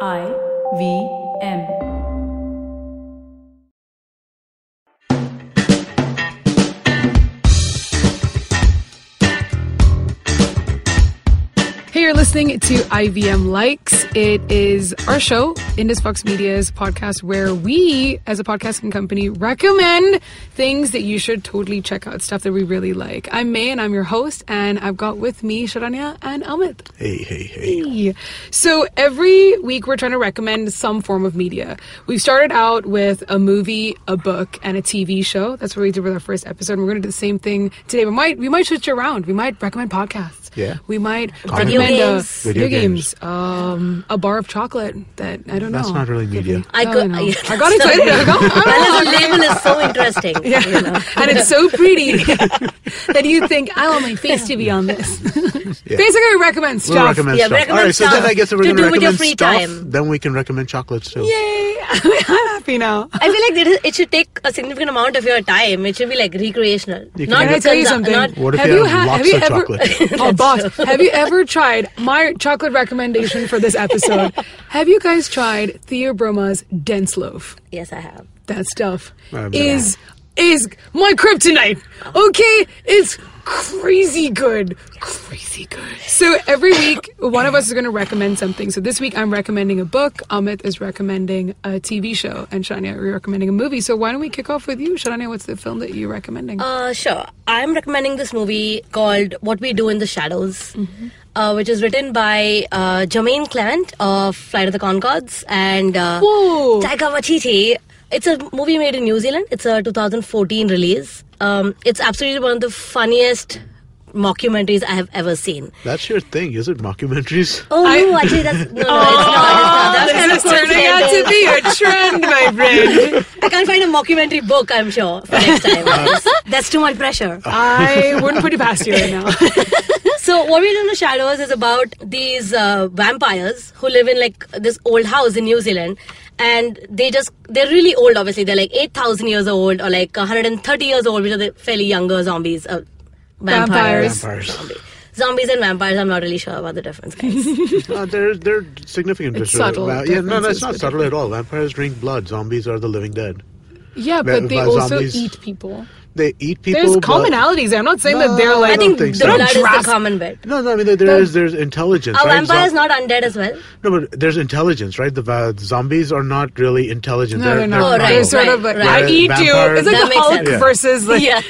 I V M. you're listening to IVM Likes. It is our show, Indus Vox Media's podcast, where we, as a podcasting company, recommend things that you should totally check out, stuff that we really like. I'm May, and I'm your host, and I've got with me Sharanya and Amit. Hey, hey, hey. Hey. So every week we're trying to recommend some form of media. We've started out with a movie, a book, and a TV show. That's what we did with our first episode. And we're going to do the same thing today. We might we might switch around. We might recommend podcasts. Yeah. We might recommend games. video, Video games. Um, a bar of chocolate that I don't That's know. That's not really media. I got- know. yeah. I got excited. I go, oh, the label is so interesting. yeah. You know. and it's so pretty that you think I want my face to be on this. Yeah. Basically, we recommend stuff. We'll recommend Yeah, we stuff. recommend All right, so then I guess if we're going to do with your recommend stuff, time. then we can recommend chocolates too. Yay! I'm happy now. I feel like it, is, it should take a significant amount of your time. It should be like recreational. You can not Can I tell you something? Not, What if have you you, have ha- lots have you of ever? chocolate? oh, boss! Have you ever tried my chocolate recommendation for this episode? have you guys tried Theobroma's dense loaf? yes, I have. That stuff is is my kryptonite. Okay, it's crazy good, crazy good. So every week, one of us is going to recommend something. So this week, I'm recommending a book. Amit is recommending a TV show, and Sharanya, you're recommending a movie. So why don't we kick off with you, Sharanya? What's the film that you're recommending? Uh, sure. I'm recommending this movie called What We Do in the Shadows, Mm-hmm. uh, which is written by uh, Jermaine Clement of Flight of the Conchords and uh, Whoa. Taika Waititi. It's a movie made in New Zealand. It's a 2014 release. Um, it's absolutely one of the funniest mockumentaries I have ever seen. That's your thing, is it? Mockumentaries? Oh I- no, actually that's no, no, it's not. It's not. That's this is turning out to be a trend, my friend. I can't find a mockumentary book. I'm sure for next time. that's too much pressure. I wouldn't put it past you right now. So what we do in the shadows is about these uh, vampires who live in like this old house in New Zealand, and they just they're really old. Obviously, they're like eight thousand years old or like one hundred and thirty years old, which are the fairly younger zombies. Uh, Vampires. Vampires. Zombie. Zombies and vampires. I'm not really sure about the difference, guys. Uh, they're, they're significant. It's difference. subtle yeah, no, no, it's not subtle at all. Vampires drink blood. Zombies are the living dead. Yeah, but they also zombies- eat people. They eat people. There's commonalities. I'm not saying that they're like. I think think the so. They don't blood is the common bit. No, no, I mean there, there is there's intelligence. Are right? vampires Zo- not undead as well? No, but there's intelligence, right? The va- zombies are not really intelligent. No, no, they're, no. Oh, they're right, They're primal. sort of right, like, right. I eat you. It's like That the makes Hulk sense. Yeah. versus like. yeah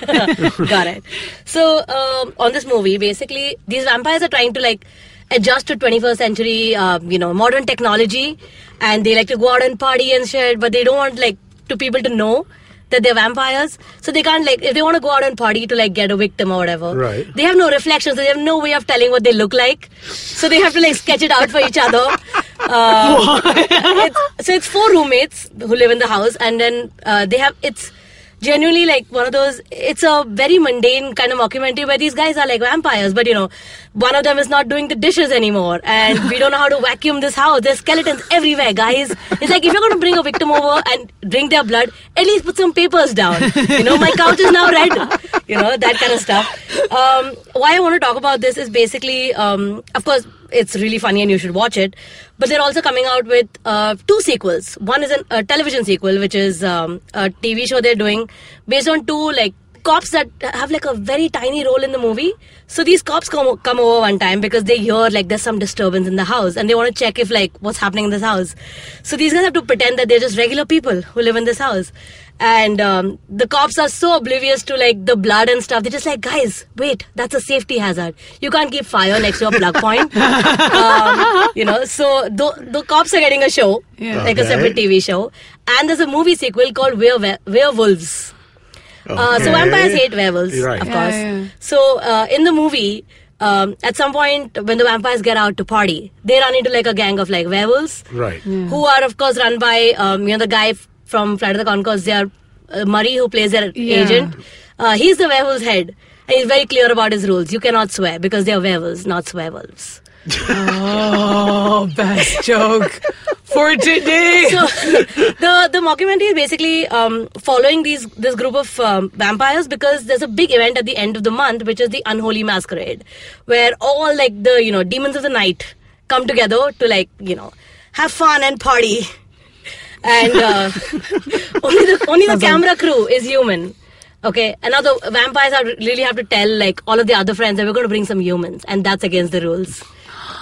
got it so um, on this movie basically these vampires are trying to like adjust to 21st century uh, you know modern technology and they like to go out and party and shit but they don't want like to people to know that they're vampires. So they can't like if they want to go out and party to like get a victim or whatever Right. they have no reflections. So they have no way of telling what they look like. So they have to like sketch it out for each other. Um, it's, so it's four roommates who live in the house and then uh, they have it's genuinely like one of those it's a very mundane kind of mockumentary where these guys are like vampires but you know one of them is not doing the dishes anymore and we don't know how to vacuum this house. There's skeletons everywhere guys. It's like if you're going to bring a victim over and drink their blood at least put some papers down. You know my couch is now red. You know that kind of stuff. Um, why i want to talk about this is basically um, of course it's really funny and you should watch it. But they're also coming out with uh, two sequels. One is an, a television sequel, which is um, a TV show they're doing based on two like cops that have like a very tiny role in the movie. So these cops come come over one time because they hear like there's some disturbance in the house and they want to check if like what's happening in this house. So these guys have to pretend that they're just regular people who live in this house. And um, the cops are so oblivious to like the blood and stuff. They're just like, guys, wait, that's a safety hazard. You can't keep fire next to a plug point. um, you know, so the, the cops are getting a show, Yeah. like a separate TV show. And there's a movie sequel called Were- Werewolves. Uh, so vampires hate werewolves, Right. of Yeah, course. yeah. So uh, in the movie, um, at some point when the vampires get out to party, they run into like a gang of like werewolves, Right. who are of course run by um, you know the guy f- from Flight of the Conchords. They are uh, Murray, who plays their Yeah. agent. Uh, he's the werewolf's head, and he's very clear about his rules. You cannot swear because they are werewolves, not swearwolves. Oh, best joke for today. So the the mockumentary is basically um, following these this group of um, vampires because there's a big event at the end of the month, which is the Unholy Masquerade, where all like the you know demons of the night come together to like you know have fun and party. And uh, only the only the camera crew is human. Okay, and now the vampires are really have to tell like all of the other friends that we're going to bring some humans, and that's against the rules.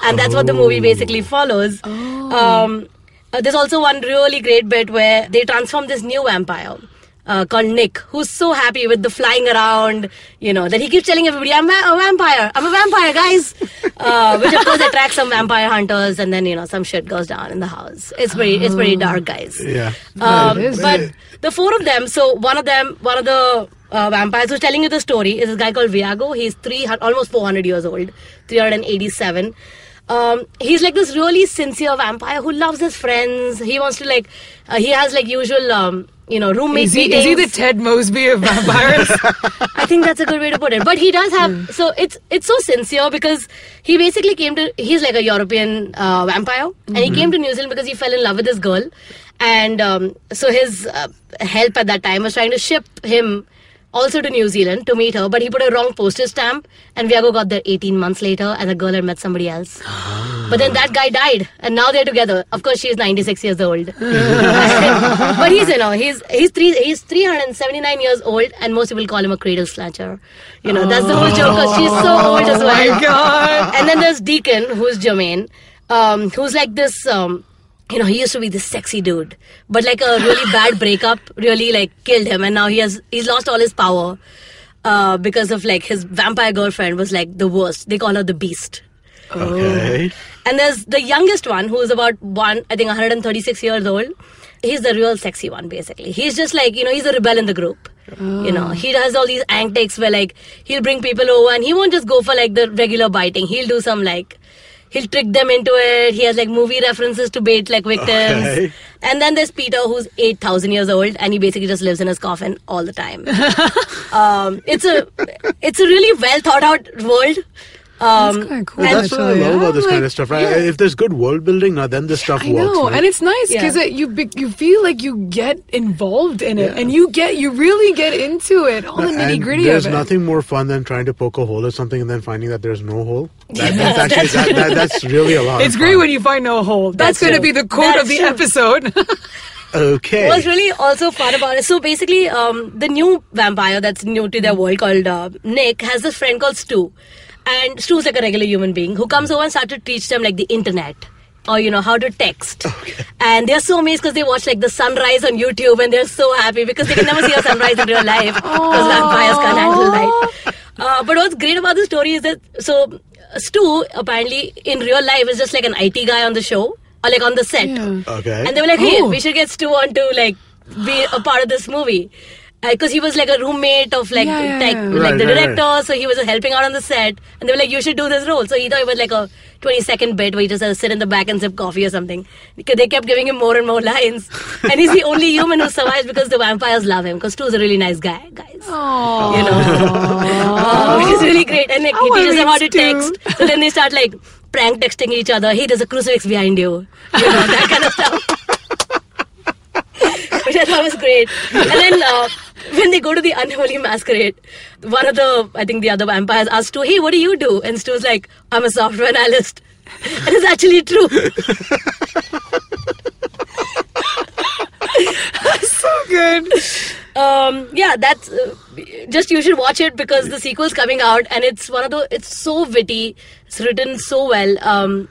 And that's what the movie basically follows. Um, uh, there's also one really great bit where they transform this new vampire. Uh, called Nick, who's so happy with the flying around, you know, that he keeps telling everybody, I'm a vampire, I'm a vampire, guys. Uh, which of course attracts some vampire hunters, and then, you know, some shit goes down in the house. It's pretty, it's pretty dark, guys. Yeah. Um, but the four of them, so one of them, one of the uh, vampires who's telling you the story is this guy called Viago. He's three, almost 400 years old, 387. Um, he's like this really sincere vampire who loves his friends. He wants to like, uh, he has like usual, um, you know, roommate Is he, meetings. is he the Ted Mosby of vampires? I think that's a good way to put it. But he does have so it's it's so sincere because he basically came to he's like a European uh, vampire and he came to New Zealand because he fell in love with this girl, and um, so his uh, help at that time was trying to ship him also to New Zealand to meet her, but he put a wrong postage stamp, and Viago got there 18 months later, and the girl had met somebody else. But then that guy died, and now they're together. Of course, she's 96 years old. but he's, you know, he's he's three he's 379 years old, and most people call him a cradle snatcher. You know, that's the whole joke. 'cause she's so old as well. Oh my God. And then there's Deacon, who's Jermaine, um, who's like this. Um, you know, he used to be this sexy dude, but like a really bad breakup really like killed him, and now he has he's lost all his power uh, because of like his vampire girlfriend was like the worst. They call her the Beast. Okay. And there's the youngest one who is about one, I think 136 years old. He's the real sexy one, basically. He's just like, you know, he's a rebel in the group. You know, he does all these antics where like he'll bring people over and he won't just go for like the regular biting. He'll do some like, he'll trick them into it. He has like movie references to bait like victims. Okay. And then there's Peter who's 8,000 years old and he basically just lives in his coffin all the time. um, it's a, it's a really well thought out world. Um, That's kinda cool. Well, that's what I love about this I'm kind of stuff, right? yeah. If there's good world building, now then this stuff I works. know, right? and it's nice because Yeah. you be- you feel like you get involved in it, Yeah. and you get you really get into it, all the nitty gritty There's of it. nothing more fun than trying to poke a hole at something and then finding that there's no hole. That, that's actually that, that, that's really a lot. It's of great fun. when you find no hole. That's, That's going to be the quote of the true. episode. Okay. What's really also fun about it, so basically, um, the new vampire that's new to their world called uh, Nick has this friend called Stu. And Stu's like a regular human being who comes over and starts to teach them like the internet. Or you know how to text, and they're so amazed because they watch like the sunrise on YouTube, and they're so happy because they can never see a sunrise in real life because vampires can't handle light. Uh, but what's great about the story is that so Stu apparently in real life is just like an IT guy on the show or like on the set. Yeah. Okay. And they were like, hey, Oh. we should get Stu on to like be a part of this movie. Because he was like a roommate of like Yeah, yeah, tech, yeah. like Right, the right, director, so he was helping out on the set. And they were like, you should do this role. So he thought it was like a 20 second bit where he just had to sit in the back and sip coffee or something. Because they kept giving him more and more lines. and he's the only human who survives because the vampires love him. Because Stu's a really nice guy, guys. Aww. You know, uh, which is really great. And like he wanna teaches them how to text. So then they start like prank texting each other. Hey, there's a crucifix behind you. You know that kind of stuff. Which I thought was great. And then uh, when they go to the unholy masquerade, one of the I think the other vampires asks Stu, "Hey, what do you do?" And Stu's like, "I'm a software analyst." And it's actually true. so good. um yeah that's uh, just you should watch it because the sequel's coming out and it's one of the it's so witty it's written so well um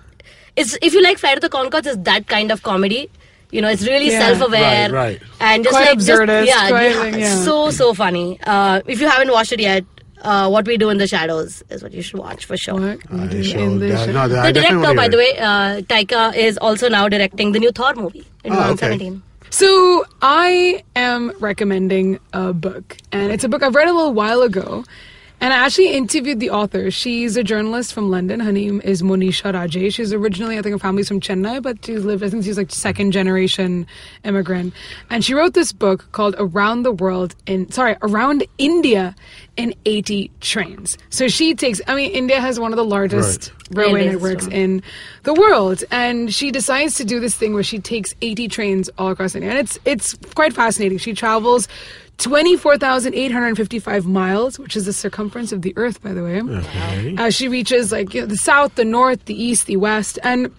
it's if you like flight of the conchords it's that kind of comedy you know it's really Yeah. self-aware Right, right. and just Quite like just, yeah, yeah, yeah. so so funny uh if you haven't watched it yet uh, what we do in the shadows is what you should watch for sure. What we do in the da- show- no, I The director, by the way, uh, Taika is also now directing the new Thor movie in Oh, okay. 2017. So I am recommending a book, and it's a book I've read a little while ago. And I actually interviewed the author. She's a journalist from London. Her name is Monisha Rajesh. She's originally, I think, her family's from Chennai, but she's lived, I think she's like second generation immigrant. And she wrote this book called Around the World in, sorry, Around India in 80 Trains. So she takes, I mean, India has one of the largest railway Railway networks system. in the world. And she decides to do this thing where she takes 80 trains all across India and it's it's quite fascinating. She travels 24,855 miles which is the circumference of the earth by the way. Okay. uh, she reaches like you know, the south the north the east the west. And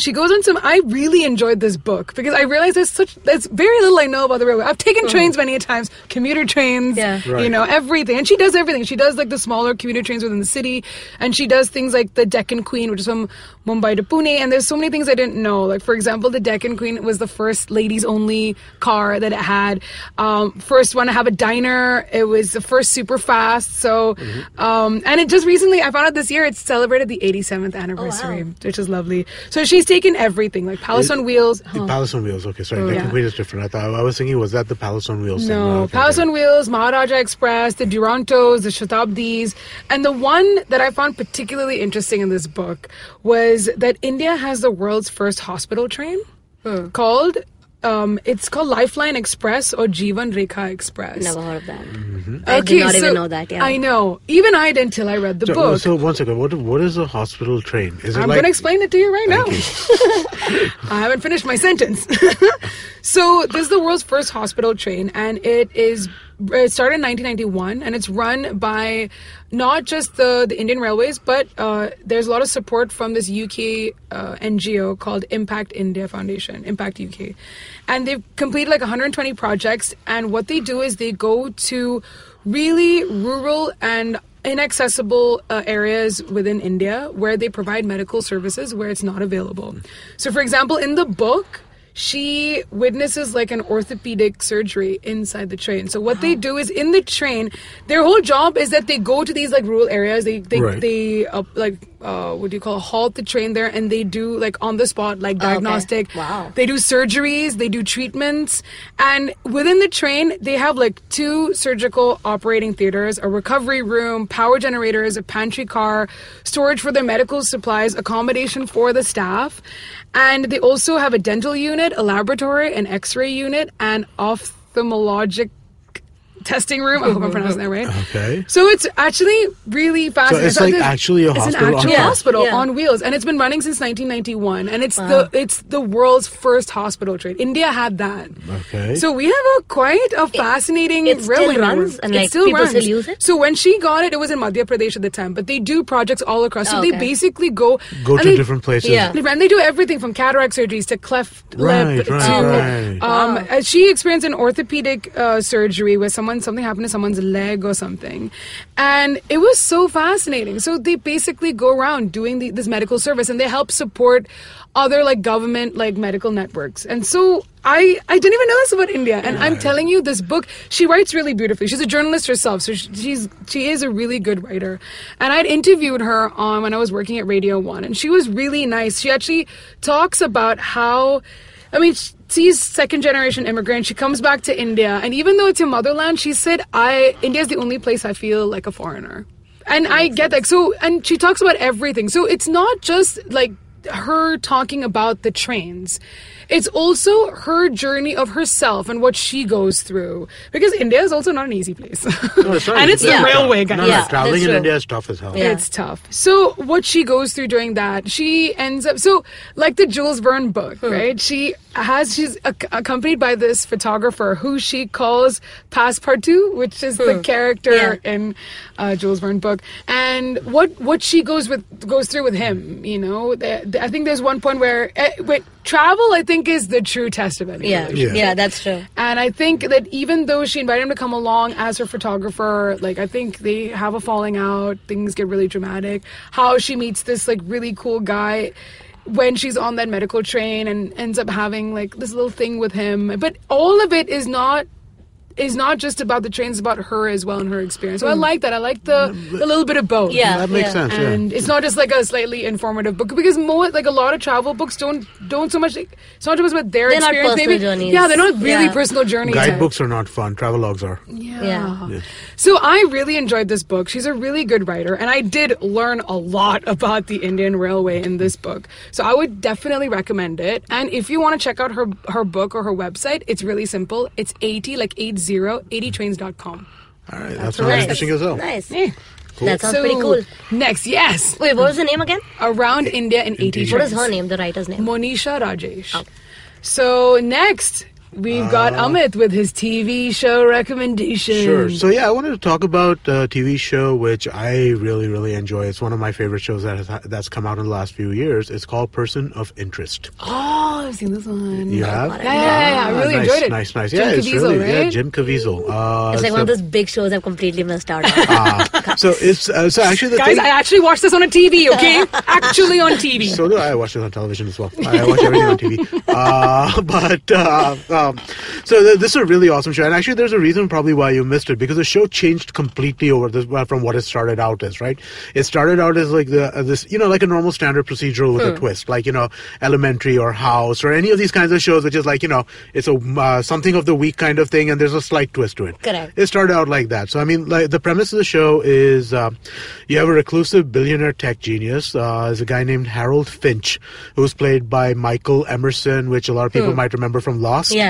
she goes on some. I really enjoyed this book because I realized there's such there's very little I know about the railway. I've taken trains many a times, commuter trains, Yeah. Right. you know everything, and she does everything. She does like the smaller commuter trains within the city, and she does things like the Deccan Queen, which is from Mumbai to Pune. And there's so many things I didn't know. Like for example, the Deccan Queen was the first ladies only car that it had. Um, first one to have a diner. It was the first super fast. So, um, and it just recently I found out this year it's celebrated the 87th anniversary, which is lovely. So she's taken everything like Palace on Wheels. The Palace on Wheels. Okay, sorry. Oh, Deccan yeah. Queen is different. I thought I was thinking, was that the Palace on Wheels? thing? No, Palace on Wheels, Maharaja Express, the Durantos, the Shatabdis. And the one that I found particularly interesting in this book was that India has the world's first hospital train called. Um, it's called Lifeline Express or Jeevan Rekha Express. Never heard of that. Mm-hmm. I did not so- even know that. Yeah. I know. Even I didn't until I read the So, book. so one second. What what is a hospital train? Is it I'm like going to explain it to you right now. Thank I haven't finished my sentence. so this is the world's first hospital train, and it is it started in 1991, and it's run by not just the the Indian Railways, but uh, there's a lot of support from this UK uh, NGO called Impact India Foundation, Impact UK, and they've completed like 120 projects. And what they do is they go to really rural and inaccessible uh, areas within India where they provide medical services where it's not available. So, for example, in the book, she witnesses like an orthopedic surgery inside the train. So what they do is in the train, their whole job is that they go to these like rural areas. They they Right. they uh, like uh, what do you call it, halt the train there, and they do like on the spot like diagnostic. Wow. They do surgeries, they do treatments, and within the train, they have like two surgical operating theaters, a recovery room, power generators, a pantry car, storage for their medical supplies, accommodation for the staff, and they also have a dental unit, a laboratory, an x ray unit, and ophthalmologic testing room. I hope I'm pronouncing that right. Okay. So it's actually really fascinating. it's So like this- actually a it's hospital an on actual wheels. hospital Yeah. on wheels, and it's been running since 1991, and it's the it's the world's first hospital train. India had that. Okay. So we have a quite a fascinating it still railway runs? And, it like, still people runs. still use it? So when she got it, it was in Madhya Pradesh at the time, but they do projects all across. So Oh, they basically go go to they- different places? Yeah. and they do everything from cataract surgeries to cleft Right, lip right, to right. um, uh, she experienced an orthopedic uh, surgery with someone something happened to someone's leg or something, and it was so fascinating. So they basically go around doing the, this medical service, and they help support other like government like medical networks. And so I I didn't even know this about India, and I'm telling you, this book she writes really beautifully. She's a journalist herself, so she's she is a really good writer. And I'd interviewed her on when I was working at Radio One, and she was really nice. She actually talks about how. I mean, she's second generation immigrant. She comes back to India, and even though it's her motherland, she said, "I India's the only place I feel like a foreigner." And I get that. So, and she talks about everything. So it's not just like her talking about the trains. It's also her journey of herself and what she goes through. Because India is also not an easy place. No, it's and it's easy. the railway, guys. No, Yeah, traveling in. India is tough as hell. Yeah. It's tough. So what she goes through during that, she ends up so like the Jules Verne book, Hmm. right? She has she's ac- accompanied by this photographer who she calls Passepartout, which is the character Hmm. Yeah. in uh, Jules Verne book, and what what she goes with goes through with him. You know, The- the- I think there's one point where uh, wait, travel. I think is the true test of any Yeah. relationship. yeah, that's true. And I think that even though she invited him to come along as her photographer, like I think they have a falling out, things get really dramatic. How she meets this like really cool guy when she's on that medical train and ends up having like this little thing with him. But all of it is not is not just about the train, it's about her as well and her experience. So I like that. I like the, the little bit of both. Yeah. That makes sense. Yeah. And it's not just like a slightly informative book because more like a lot of travel books don't don't so much. It's not just about their They're not experience. personal maybe journeys. yeah, they're not really Yeah. personal journeys. Guidebooks are not fun. Travelogues are. Yeah. Yeah. So I really enjoyed this book. She's a really good writer, and I did learn a lot about the Indian Railway in this book. So I would definitely recommend it. And if you want to check out her her book or her website, it's really simple. It's 80 like 80 80trains.com. All right, that sounds Nice. interesting as well. Nice. Yeah. That sounds so pretty cool. Next, yes, Wait, what was the name again? around India in 80 Indeed. What trains. is her name, the writer's name? Monisha Rajesh. Oh. So next, we've got Amit with his TV show recommendation. Sure. So yeah, I wanted to talk about a TV show which I really, really enjoy. It's one of my favorite shows that has, that's come out in the last few years. It's called Person of Interest. Oh, I've seen this one. You have? Yeah, yeah, yeah, yeah. I really Ah, nice, enjoyed it. Nice, nice. Jim yeah, it's Caviezel, really right? yeah, Jim Caviezel. Uh, It's like so, one of those big shows I've completely missed out on. ah, so it's uh, so actually the Guys, thing. I actually watched this on a TV, okay? actually on TV. So do I. I watch it on television as well. I watch everything on TV. Uh, but uh, um, so th- this is a really awesome show, and actually, there's a reason probably why you missed it because the show changed completely over this uh, from what it started out as. Right? It started out as like the uh, this you know like a normal standard procedural with a twist, like you know Elementary or House or any of these kinds of shows, which is like you know it's a uh, something of the week kind of thing, and there's a slight twist to it. Correct. It started out like that. So I mean, like the premise of the show is uh, you have a reclusive billionaire tech genius. Uh, is a guy named Harold Finch, who's played by Michael Emerson, which a lot of people might remember from Lost. Yeah.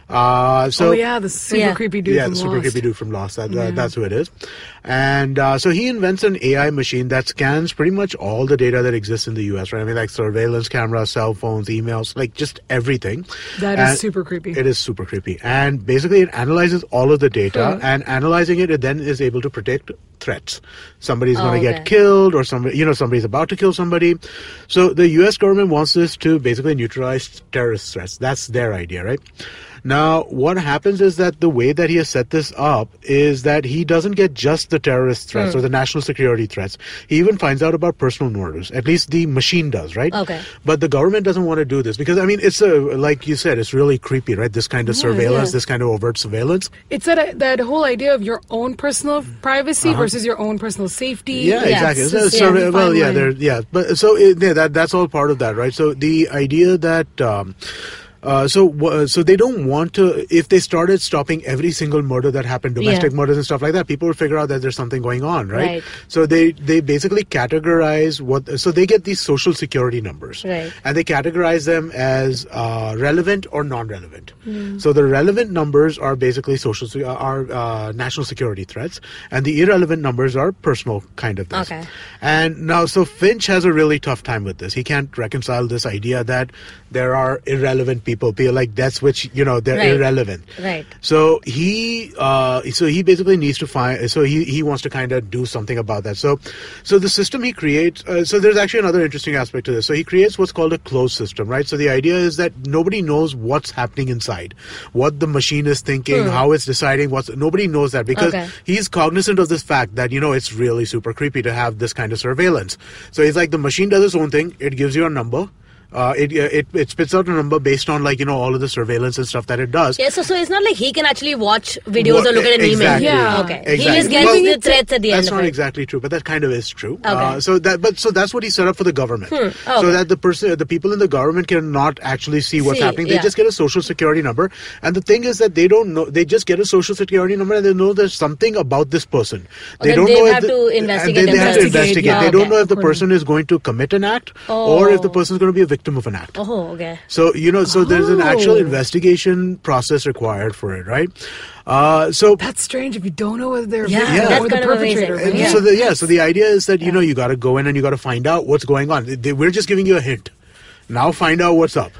Uh, so oh yeah, the super Yeah. creepy dude yeah, from the super Lost. creepy dude from Lost. That, that- that's who it is. And uh, so he invents an AI machine that scans pretty much all the data that exists in the U.S. Right? I mean, like surveillance cameras, cell phones, emails, like just everything. That is And super creepy. It is super creepy, and basically it analyzes all of the data, Hmm. and analyzing it, it then is able to predict threats. Somebody's Oh, going to okay. get killed, or somebody, you know, somebody's about to kill somebody. So the U.S. government wants this to basically neutralize terrorist threats. That's their idea, right? Now, what happens is that the way that he has set this up is that he doesn't get just the terrorist Hmm. threats or the national security threats. He even finds out about personal murders. At least the machine does, right? Okay. But the government doesn't want to do this because I mean, it's a like you said, it's really creepy, right? This kind of surveillance, yeah. this kind of overt surveillance. It's that that whole idea of your own personal privacy versus your own personal safety. Uh-huh. Yeah, Yeah, exactly. it's so, a well, yeah, yeah, but so it, yeah, that that's all part of that, right? So the idea that. Um, uh, so, wha- so they don't want to. If they started stopping every single murder that happened, domestic Yeah. murders and stuff like that, people would figure out that there's something going on, right? Right. So they they basically categorize what. So they get these social security numbers, Right. and they categorize them as uh, relevant or non-relevant. Hmm. So the relevant numbers are basically social are uh, national security threats, and the irrelevant numbers are personal kind of things. Okay. And now, so Finch has a really tough time with this. He can't reconcile this idea that there are irrelevant people, people feel like that's which you know they're Right. irrelevant. Right. So he, uh, so he basically needs to find. So he he wants to kind of do something about that. So, so the system he creates. Uh, so there's actually another interesting aspect to this. So he creates what's called a closed system, right? So the idea is that nobody knows what's happening inside, what the machine is thinking, how it's deciding. What's nobody knows that because Okay. he's cognizant of this fact that you know it's really super creepy to have this kind of surveillance. So he's like the machine does its own thing. It gives you a number. Uh, it, it it spits out a number based on like you know all of the surveillance and stuff that it does. Yeah, so, so it's not like he can actually watch videos What- or look at an exactly. email. Yeah. Okay. Exactly. He just gets Well, the threats at the that's end not of it. exactly true, but that kind of is true. Okay. Uh, so that, but so that's what he set up for the government, Oh, so okay. that the person, the people in the government cannot actually see what's See, happening. They yeah. just get a social security number, and the thing is that they don't know. They just get a social security number, and they know there's something about this person. Okay, don't they know if have the- to investigate They, they have to themselves. investigate. They don't know if the person is going to commit an act or if the Oh. person is going to be a victim of an act. Oh, okay. So you know, so there's an actual Oh. investigation process required for it, right? Uh, so That's strange if you don't know whether they're Yeah, victim that's or the kind of amazing. perpetrator. And right? So the, yeah, so the idea is that you know you got to go in and you got to find out what's going on. They- we're just giving you a hint. Now find out what's up,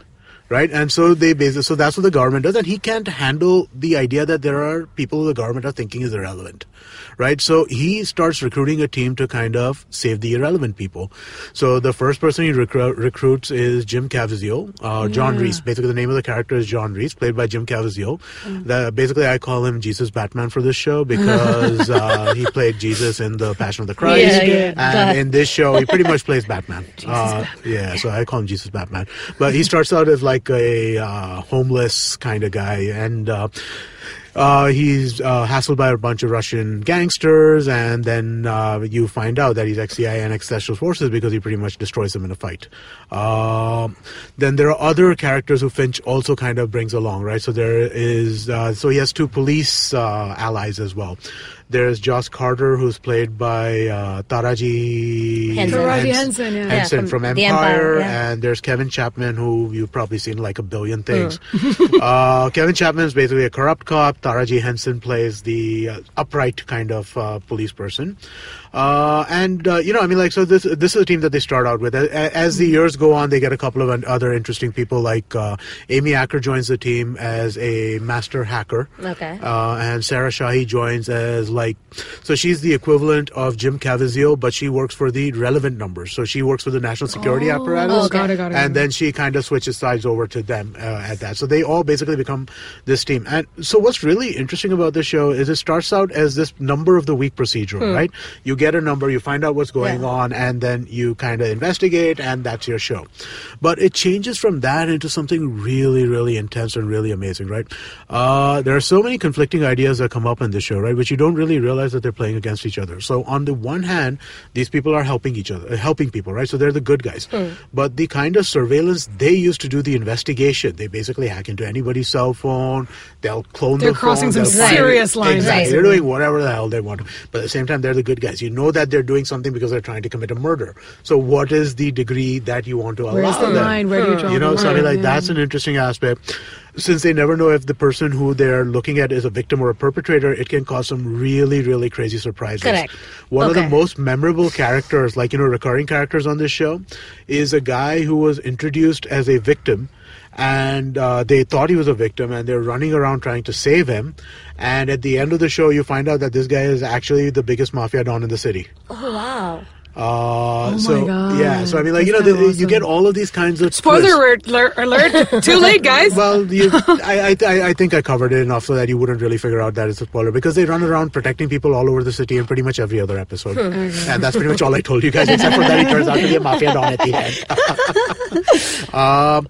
right? And so they basically so that's what the government does, and he can't handle the idea that there are people the government are thinking is irrelevant, right? So he starts recruiting a team to kind of save the irrelevant people. So the first person he recru- recruits is Jim Caviezel, uh, John Yeah. Reese. Basically, the name of the character is John Reese, played by Jim Caviezel. The, basically, I call him Jesus Batman for this show because uh, he played Jesus in the Passion of the Christ, Yeah, yeah. and in this show, he pretty much plays Batman. Uh, yeah, so I call him Jesus Batman. But he starts out as like a uh, homeless kind of guy, and uh, uh, he's uh, hassled by a bunch of Russian gangsters, and then uh, you find out that he's ex-CIA and ex-Special Forces because he pretty much destroys them in a fight. Um, then there are other characters who Finch also kind of brings along, right? So there is, uh, so he has two police allies as well. There's Joss Carter, who's played by uh, Taraji Henson. Taraji Henson, yeah. Henson Yeah, from from, The Empire, Empire, yeah. and there's Kevin Chapman, who you've probably seen like a billion things. Hmm. uh, Kevin Chapman is basically a corrupt cop. Taraji Henson plays the uh, upright kind of uh, police person. Uh, and uh, you know, I mean, like, so this this is a team that they start out with. As the years go on, they get a couple of other interesting people. Like uh, Amy Acker joins the team as a master hacker. Okay. Uh, and Sarah Shahi joins as like, so she's the equivalent of Jim Caviezel, but she works for the relevant numbers. So she works for the national security apparatus. Oh, got it, got it. And then she kind of switches sides over to them uh, at that. So they all basically become this team. And so what's really interesting about this show is it starts out as this number of the week procedural, right? You get a number, you find out what's going Yeah. on, and then you kind of investigate, and that's your show. But it changes from that into something really, really intense and really amazing, right? Uh, there are so many conflicting ideas that come up in this show, right? Which you don't really realize that they're playing against each other. So on the one hand, these people are helping each other, helping people, right? So they're the good guys. But the kind of surveillance they use to do the investigation, they basically hack into anybody's cell phone. They'll clone They're the crossing phone. some serious lines, Exactly. right. They're doing whatever the hell they want. But at the same time, they're the good guys. You know that they're doing something because they're trying to commit a murder. So what is the degree that you want to allow Where's the them? line? Where do you hmm. draw you know, the so I mean, line? like Yeah. that's hmm. an interesting aspect. Since they never know if the person who they're looking at is a victim or a perpetrator, it can cause some really, really crazy surprises. Correct. One of the most memorable characters, like you know, recurring characters on this show, is a guy who was introduced as a victim. And uh, they thought he was a victim, and they're running around trying to save him. And at the end of the show, you find out that this guy is actually the biggest mafia don in the city. Oh. Uh, my so God. yeah, so I mean, like you know, the, kinda you get all of these kinds of Spoiler twists. alert! alert, alert. Too late, guys. Well, you, I, I, I- I think I covered it enough so that you wouldn't really figure out that it's a spoiler because they run around protecting people all over the city in pretty much every other episode, and that's pretty much all I told you guys, except for that he turns out to be a mafia don at the end. uh,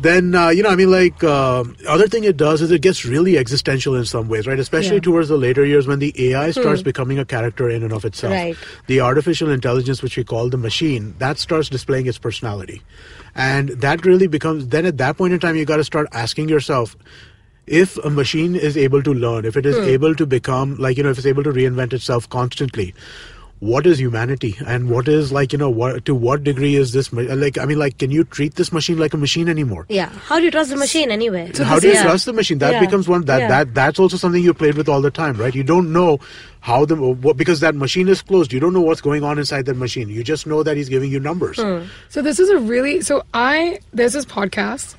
then uh, you know, I mean, like uh, other thing it does is it gets really existential in some ways, right? Especially Yeah. towards the later years when the AI starts becoming a character in and of itself. Right. The artificial intelligence, which we call the machine, that starts displaying its personality, and that really becomes. Then at that point in time, you got to start asking yourself. If a machine is able to learn, if it is hmm. able to become like you know, if it's able to reinvent itself constantly, what is humanity and what is like you know what to what degree is this like i mean like can you treat this machine like a machine anymore Yeah. How do you trust the machine anyway? so how do you Yeah. trust the machine that Yeah. becomes one that Yeah. that that's also something you played with all the time right you don't know how the what, because that machine is closed you don't know what's going on inside that machine you just know that he's giving you numbers Hmm. So this is a really so I there's this podcast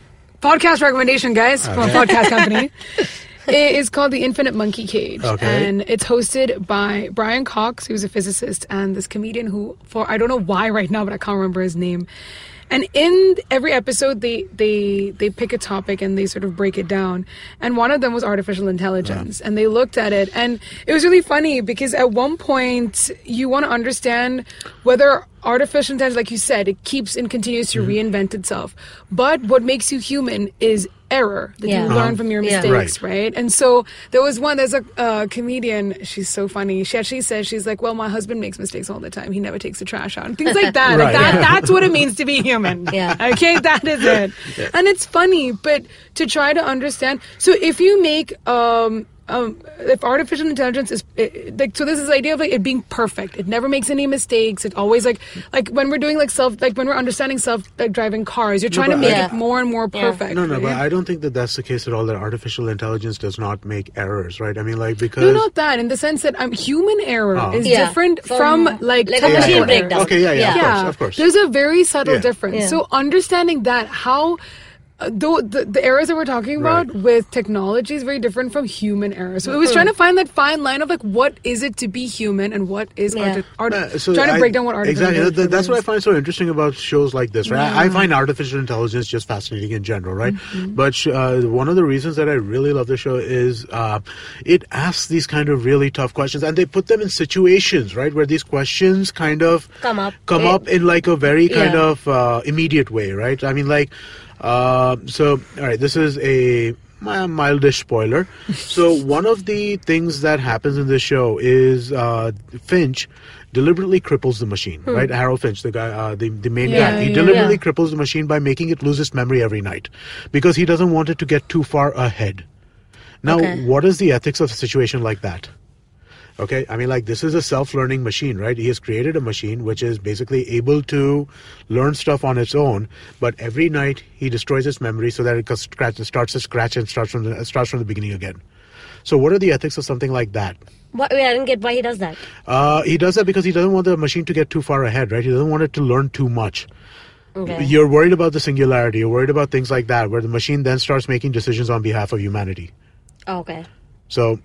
podcast recommendation, guys, from a podcast company. It is called the Infinite Monkey Cage, Okay. and it's hosted by Brian Cox, who's a physicist, and this comedian who, for I don't know why right now, but I can't remember his name. And in every episode, they they they pick a topic and they sort of break it down. And one of them was artificial intelligence, and they looked at it, and it was really funny because at one point you want to understand whether artificial intelligence, like you said, it keeps and continues to mm-hmm. reinvent itself. But what makes you human is error that Yeah. you learn from your Yeah. mistakes, Right. right. And so there was one. There's a uh, comedian. She's so funny. She actually says she's like, "Well, my husband makes mistakes all the time. He never takes the trash out, and things like that. Like Right. that. That's what it means to be human. Yeah. Okay, that is it. And it's funny, but to try to understand. So if you make um. Um, if artificial intelligence is it, like so this is the idea of like it being perfect it never makes any mistakes it always like like when we're doing like self like when we're understanding self like driving cars you're trying to make I- it more and more Yeah. perfect no no but i don't think that that's the case at all that artificial intelligence does not make errors right i mean like because No, not that. In the sense that um, human error Oh. is Yeah. different From- from, like, like a technical machine error. breakdown. okay yeah yeah, Yeah. of course of course There's a very subtle Yeah. difference. Yeah. So understanding that how. Uh, though the, the errors that we're talking about Right. with technology is very different from human errors. So it was trying to find that fine line of like what is it to be human and what is Yeah. arti- art- Uh, so trying to I- break down what artificial exactly that- intelligence that's what I find so interesting about shows like this right I, I find artificial intelligence just fascinating in general right Mm-hmm. but uh, one of the reasons that I really love the show is uh, it asks these kind of really tough questions and they put them in situations right where these questions kind of Come up. come Eh, up in like a very kind Yeah. of uh, immediate way right I mean like uh, so all right this is a mildish spoiler so one of the things that happens in this show is uh, finch deliberately cripples the machine right harold finch the guy uh, the, the main Hmm. Yeah, guy he yeah. deliberately Yeah. cripples the machine by making it lose its memory every night because he doesn't want it to get too far ahead now Okay. what is the ethics of a situation like that Okay, I mean, like this is a self-learning machine, right? He has created a machine which is basically able to learn stuff on its own, but every night he destroys its memory so that it scratch, starts to scratch and starts from the starts from the beginning again. So, what are the ethics of something like that? Why, wait, I didn't get why he does that. Uh, he does that because he doesn't want the machine to get too far ahead, right? He doesn't want it to learn too much. Okay. You're worried about the singularity. You're worried about things like that, where the machine then starts making decisions on behalf of humanity. Okay. So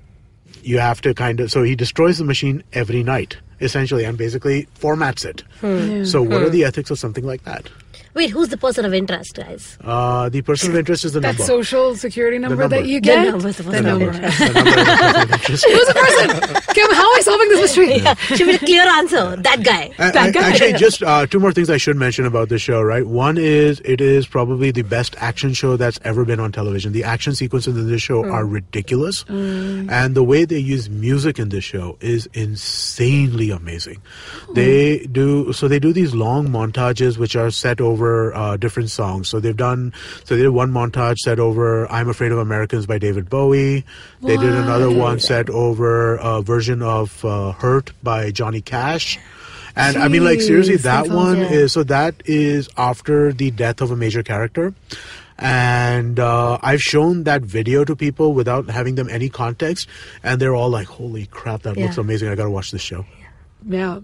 you have to kind of so he destroys the machine every night essentially and basically formats it. Hmm. So what are hmm. the ethics of something like that? Wait, who's the person of interest, guys? Uh, the person of interest is the That number. social security number, number. that you The get. number is the The person of number. the number is the person of. Who's the person? Kim, how am I solving this mystery? Yeah, should be a clear answer. That guy. A- That a- guy. Actually, just uh, two more things I should mention about this show, right? One is it is probably the best action show that's ever been on television. The action sequences in this show are ridiculous, and the way they use music in this show is insanely amazing. They do so they do these long montages which are set over uh, different songs. So they've done so they did one montage set over "I'm Afraid of Americans" by David Bowie. They did another one set over a version of uh, "Hurt" by Johnny Cash. And I mean, like seriously, that one is so that is after the death of a major character, and uh, I've shown that video to people without having them any context, and they're all like, "Holy crap, that looks amazing! I gotta watch this show." Yeah.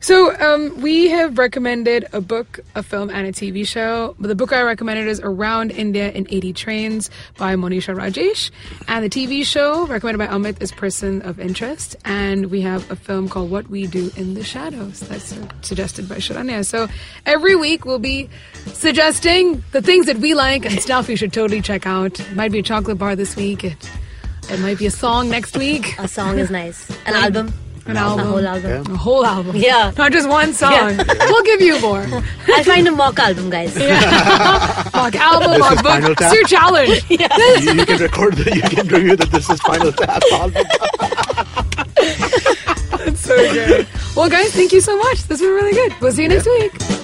So um, we have recommended a book, a film, and a TV show. But the book I recommended is Around India in 80 Trains by Monisha Rajesh. And the TV show recommended by Amit is Person of Interest. And we have a film called What We Do in the Shadows that's suggested by Sharanya. So every week we'll be suggesting the things that we like and stuff you should totally check out. It might be a chocolate bar this week. It, it might be a song next week. A song is nice. An album. An album. A whole album. Yeah. A whole album. Yeah. Not just one song. Yeah. We'll give you more. I'll find a mock album, guys. Mock album, This mock is Final book. Tap? It's your challenge. you, you can record the, you can review that this is Spinal Tap album. It's so good. Well, guys, thank you so much. This was really good. We'll see you next week.